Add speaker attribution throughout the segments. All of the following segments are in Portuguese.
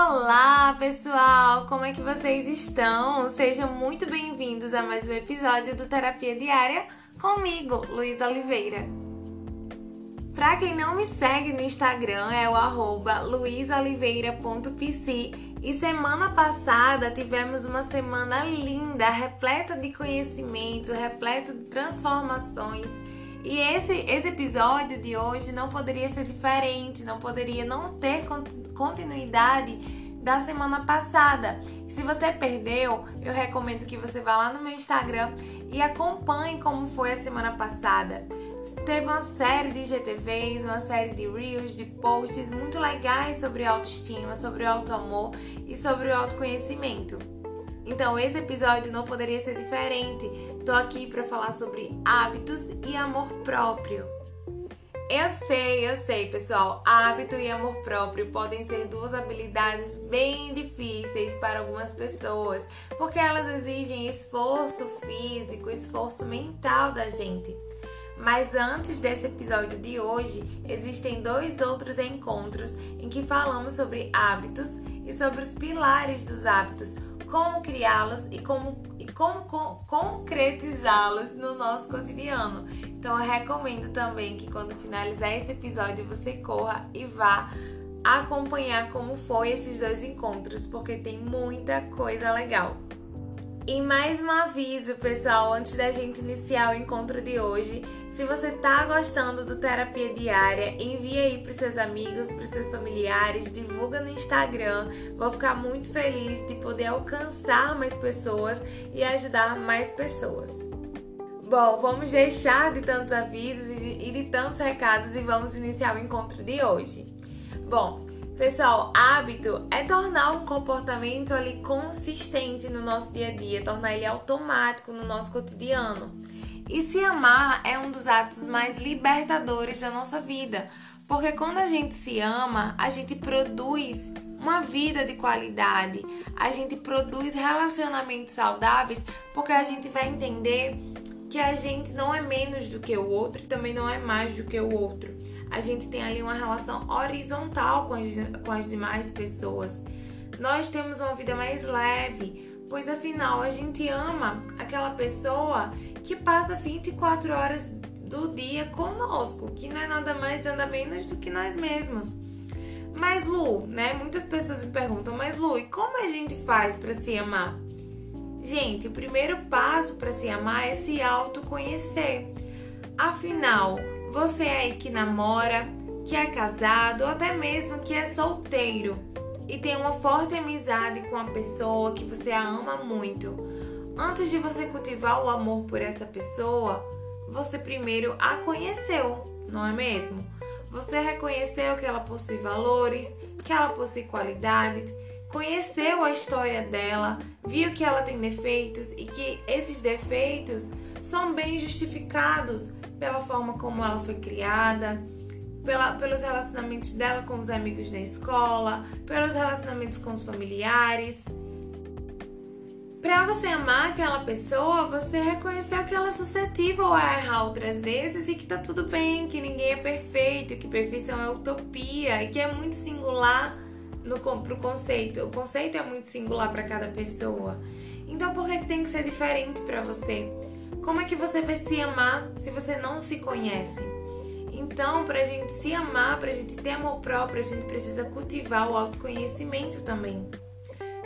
Speaker 1: Olá, pessoal! Como é que vocês estão? Sejam muito bem-vindos a mais um episódio do Terapia Diária comigo, Luísa Oliveira. Pra quem não me segue no Instagram, é o arroba e semana passada tivemos uma semana linda, repleta de conhecimento, repleta de transformações. E esse, esse episódio de hoje não poderia ser diferente, não poderia não ter continuidade da semana passada. se você perdeu, eu recomendo que você vá lá no meu Instagram e acompanhe como foi a semana passada. Teve uma série de GTVs, uma série de reels, de posts muito legais sobre autoestima, sobre o auto-amor e sobre o autoconhecimento. Então, esse episódio não poderia ser diferente. Tô aqui para falar sobre hábitos e amor próprio. Eu sei, eu sei, pessoal. Hábito e amor próprio podem ser duas habilidades bem difíceis para algumas pessoas, porque elas exigem esforço físico, esforço mental da gente. Mas antes desse episódio de hoje, existem dois outros encontros em que falamos sobre hábitos e sobre os pilares dos hábitos, como criá-los e como, e como concretizá-los no nosso cotidiano. Então eu recomendo também que quando finalizar esse episódio você corra e vá acompanhar como foi esses dois encontros, porque tem muita coisa legal. E mais um aviso, pessoal, antes da gente iniciar o encontro de hoje. Se você tá gostando do Terapia Diária, envie aí para seus amigos, para seus familiares, divulga no Instagram. Vou ficar muito feliz de poder alcançar mais pessoas e ajudar mais pessoas. Bom, vamos deixar de tantos avisos e de tantos recados e vamos iniciar o encontro de hoje. Bom, Pessoal, hábito é tornar um comportamento ali consistente no nosso dia a dia, tornar ele automático no nosso cotidiano. E se amar é um dos atos mais libertadores da nossa vida, porque quando a gente se ama, a gente produz uma vida de qualidade, a gente produz relacionamentos saudáveis, porque a gente vai entender que a gente não é menos do que o outro e também não é mais do que o outro a gente tem ali uma relação horizontal com as, com as demais pessoas. Nós temos uma vida mais leve, pois afinal a gente ama aquela pessoa que passa 24 horas do dia conosco, que não é nada mais nada menos do que nós mesmos. Mas Lu, né? Muitas pessoas me perguntam, mas Lu, e como a gente faz para se amar? Gente, o primeiro passo para se amar é se autoconhecer. Afinal, você aí que namora, que é casado ou até mesmo que é solteiro e tem uma forte amizade com a pessoa que você a ama muito. Antes de você cultivar o amor por essa pessoa, você primeiro a conheceu, não é mesmo? Você reconheceu que ela possui valores, que ela possui qualidades, conheceu a história dela, viu que ela tem defeitos e que esses defeitos são bem justificados pela forma como ela foi criada, pela, pelos relacionamentos dela com os amigos da escola, pelos relacionamentos com os familiares. Para você amar aquela pessoa, você reconheceu que ela é suscetível a errar outras vezes e que tá tudo bem, que ninguém é perfeito, que perfeição é utopia e que é muito singular no pro conceito. O conceito é muito singular para cada pessoa. Então por que, que tem que ser diferente para você? Como é que você vai se amar se você não se conhece? Então, para a gente se amar, para a gente ter amor próprio, a gente precisa cultivar o autoconhecimento também.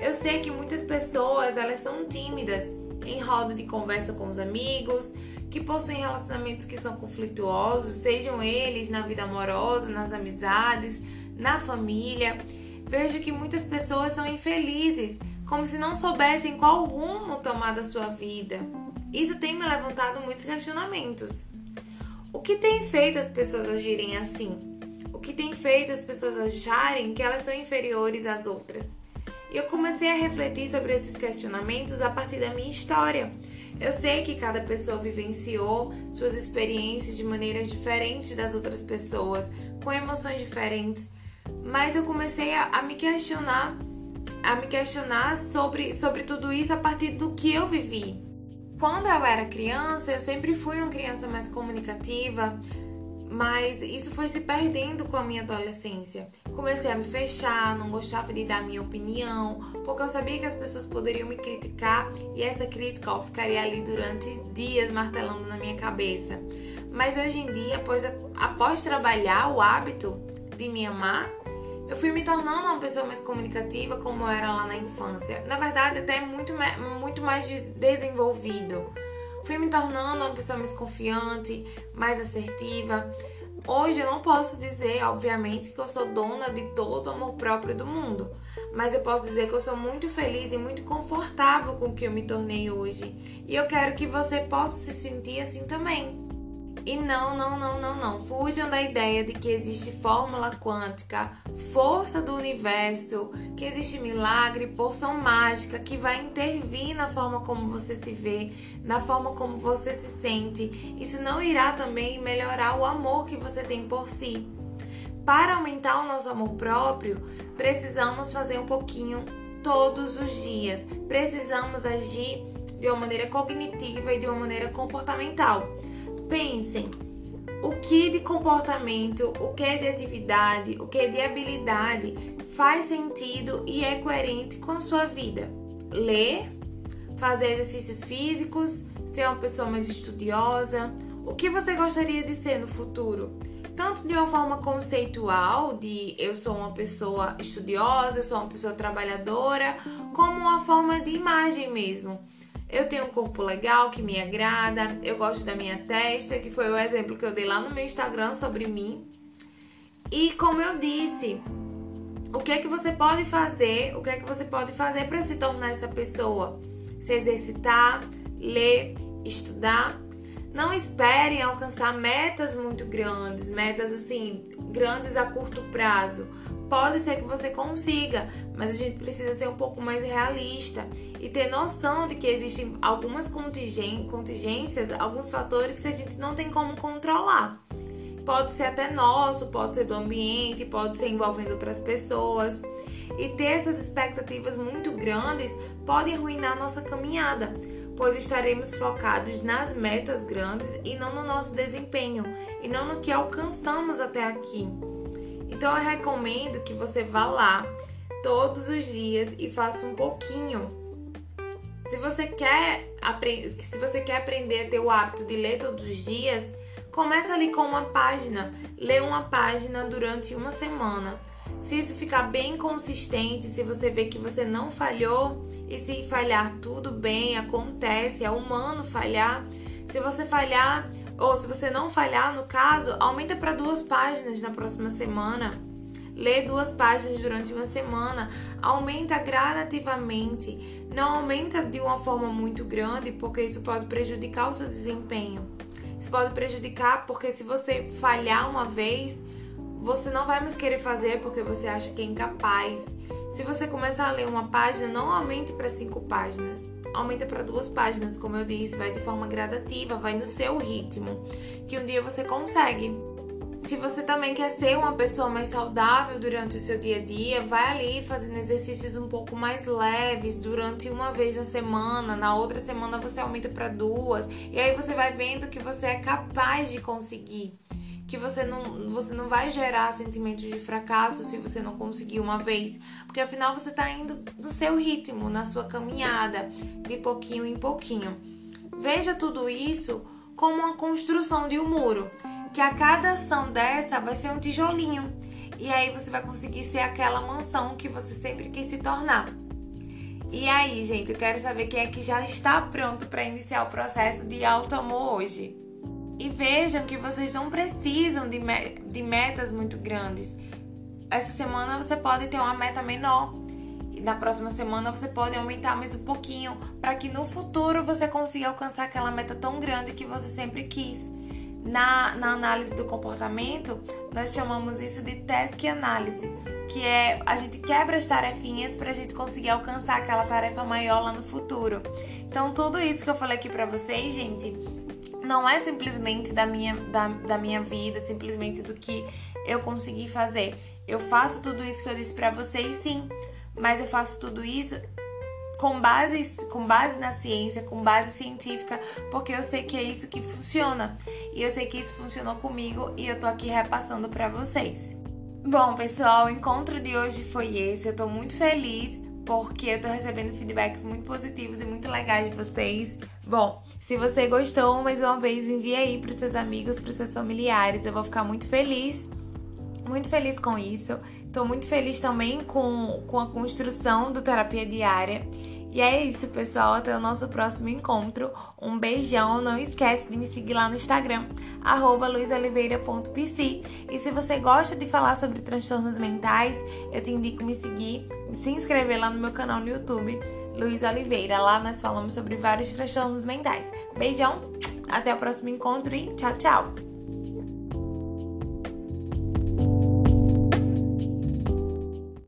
Speaker 1: Eu sei que muitas pessoas elas são tímidas em roda de conversa com os amigos, que possuem relacionamentos que são conflituosos, sejam eles na vida amorosa, nas amizades, na família. Vejo que muitas pessoas são infelizes, como se não soubessem qual rumo tomar da sua vida. Isso tem me levantado muitos questionamentos. O que tem feito as pessoas agirem assim? O que tem feito as pessoas acharem que elas são inferiores às outras? E eu comecei a refletir sobre esses questionamentos a partir da minha história. Eu sei que cada pessoa vivenciou suas experiências de maneiras diferentes das outras pessoas, com emoções diferentes, mas eu comecei a, a me questionar, a me questionar sobre, sobre tudo isso a partir do que eu vivi. Quando eu era criança, eu sempre fui uma criança mais comunicativa, Mas isso foi se perdendo com a minha adolescência. Comecei a me fechar, não gostava de dar minha opinião, porque eu sabia que as pessoas poderiam me criticar e essa crítica ó, ficaria ali durante dias martelando na minha cabeça. Mas hoje em dia, após, após trabalhar o hábito de me amar, eu fui me tornando uma pessoa mais comunicativa como eu era lá na infância. Na verdade, até muito, muito mais desenvolvido. Fui me tornando uma pessoa mais confiante, mais assertiva. Hoje eu não posso dizer, obviamente, que eu sou dona de todo o amor próprio do mundo, mas eu posso dizer que eu sou muito feliz e muito confortável com o que eu me tornei hoje. E eu quero que você possa se sentir assim também. E não, não, não, não, não. Fujam da ideia de que existe fórmula quântica, força do universo, que existe milagre, porção mágica que vai intervir na forma como você se vê, na forma como você se sente. Isso não irá também melhorar o amor que você tem por si. Para aumentar o nosso amor próprio, precisamos fazer um pouquinho todos os dias. Precisamos agir de uma maneira cognitiva e de uma maneira comportamental. Pensem o que de comportamento, o que de atividade, o que de habilidade faz sentido e é coerente com a sua vida. Ler, fazer exercícios físicos, ser uma pessoa mais estudiosa, o que você gostaria de ser no futuro? Tanto de uma forma conceitual, de eu sou uma pessoa estudiosa, eu sou uma pessoa trabalhadora, como uma forma de imagem mesmo eu tenho um corpo legal que me agrada, eu gosto da minha testa, que foi o exemplo que eu dei lá no meu Instagram sobre mim. E como eu disse, o que é que você pode fazer? O que é que você pode fazer para se tornar essa pessoa? Se exercitar, ler, estudar. Não esperem alcançar metas muito grandes, metas assim, grandes a curto prazo. Pode ser que você consiga, mas a gente precisa ser um pouco mais realista e ter noção de que existem algumas contingências, alguns fatores que a gente não tem como controlar. Pode ser até nosso, pode ser do ambiente, pode ser envolvendo outras pessoas. E ter essas expectativas muito grandes pode arruinar nossa caminhada, pois estaremos focados nas metas grandes e não no nosso desempenho, e não no que alcançamos até aqui. Então eu recomendo que você vá lá todos os dias e faça um pouquinho. Se você quer se você quer aprender a ter o hábito de ler todos os dias, começa ali com uma página. Lê uma página durante uma semana. Se isso ficar bem consistente, se você vê que você não falhou e se falhar tudo bem, acontece, é humano falhar. Se você falhar ou se você não falhar, no caso, aumenta para duas páginas na próxima semana. Lê duas páginas durante uma semana, aumenta gradativamente, não aumenta de uma forma muito grande, porque isso pode prejudicar o seu desempenho. Isso pode prejudicar porque se você falhar uma vez, você não vai mais querer fazer porque você acha que é incapaz. Se você começar a ler uma página, não aumente para cinco páginas aumenta para duas páginas, como eu disse, vai de forma gradativa, vai no seu ritmo, que um dia você consegue. Se você também quer ser uma pessoa mais saudável durante o seu dia a dia, vai ali fazendo exercícios um pouco mais leves durante uma vez na semana, na outra semana você aumenta para duas, e aí você vai vendo que você é capaz de conseguir que você não, você não vai gerar sentimentos de fracasso se você não conseguir uma vez, porque afinal você está indo no seu ritmo, na sua caminhada, de pouquinho em pouquinho. Veja tudo isso como uma construção de um muro, que a cada ação dessa vai ser um tijolinho, e aí você vai conseguir ser aquela mansão que você sempre quis se tornar. E aí, gente, eu quero saber quem é que já está pronto para iniciar o processo de auto amor hoje. E vejam que vocês não precisam de, me de metas muito grandes. Essa semana você pode ter uma meta menor. E na próxima semana você pode aumentar mais um pouquinho para que no futuro você consiga alcançar aquela meta tão grande que você sempre quis. Na, na análise do comportamento, nós chamamos isso de task análise, que é a gente quebra as tarefinhas para a gente conseguir alcançar aquela tarefa maior lá no futuro. Então, tudo isso que eu falei aqui para vocês, gente, não é simplesmente da minha, da, da minha vida, simplesmente do que eu consegui fazer. Eu faço tudo isso que eu disse para vocês, sim, mas eu faço tudo isso com base, com base na ciência, com base científica, porque eu sei que é isso que funciona. E eu sei que isso funcionou comigo e eu tô aqui repassando para vocês. Bom, pessoal, o encontro de hoje foi esse. Eu tô muito feliz porque eu tô recebendo feedbacks muito positivos e muito legais de vocês. Bom, se você gostou, mais uma vez envie aí pros seus amigos, pros seus familiares. Eu vou ficar muito feliz, muito feliz com isso. Tô muito feliz também com, com a construção do terapia diária. E é isso, pessoal. Até o nosso próximo encontro. Um beijão. Não esquece de me seguir lá no Instagram, luizoliveira.pc. E se você gosta de falar sobre transtornos mentais, eu te indico me seguir se inscrever lá no meu canal no YouTube, Luiz Oliveira. Lá nós falamos sobre vários transtornos mentais. Beijão, até o próximo encontro e tchau, tchau!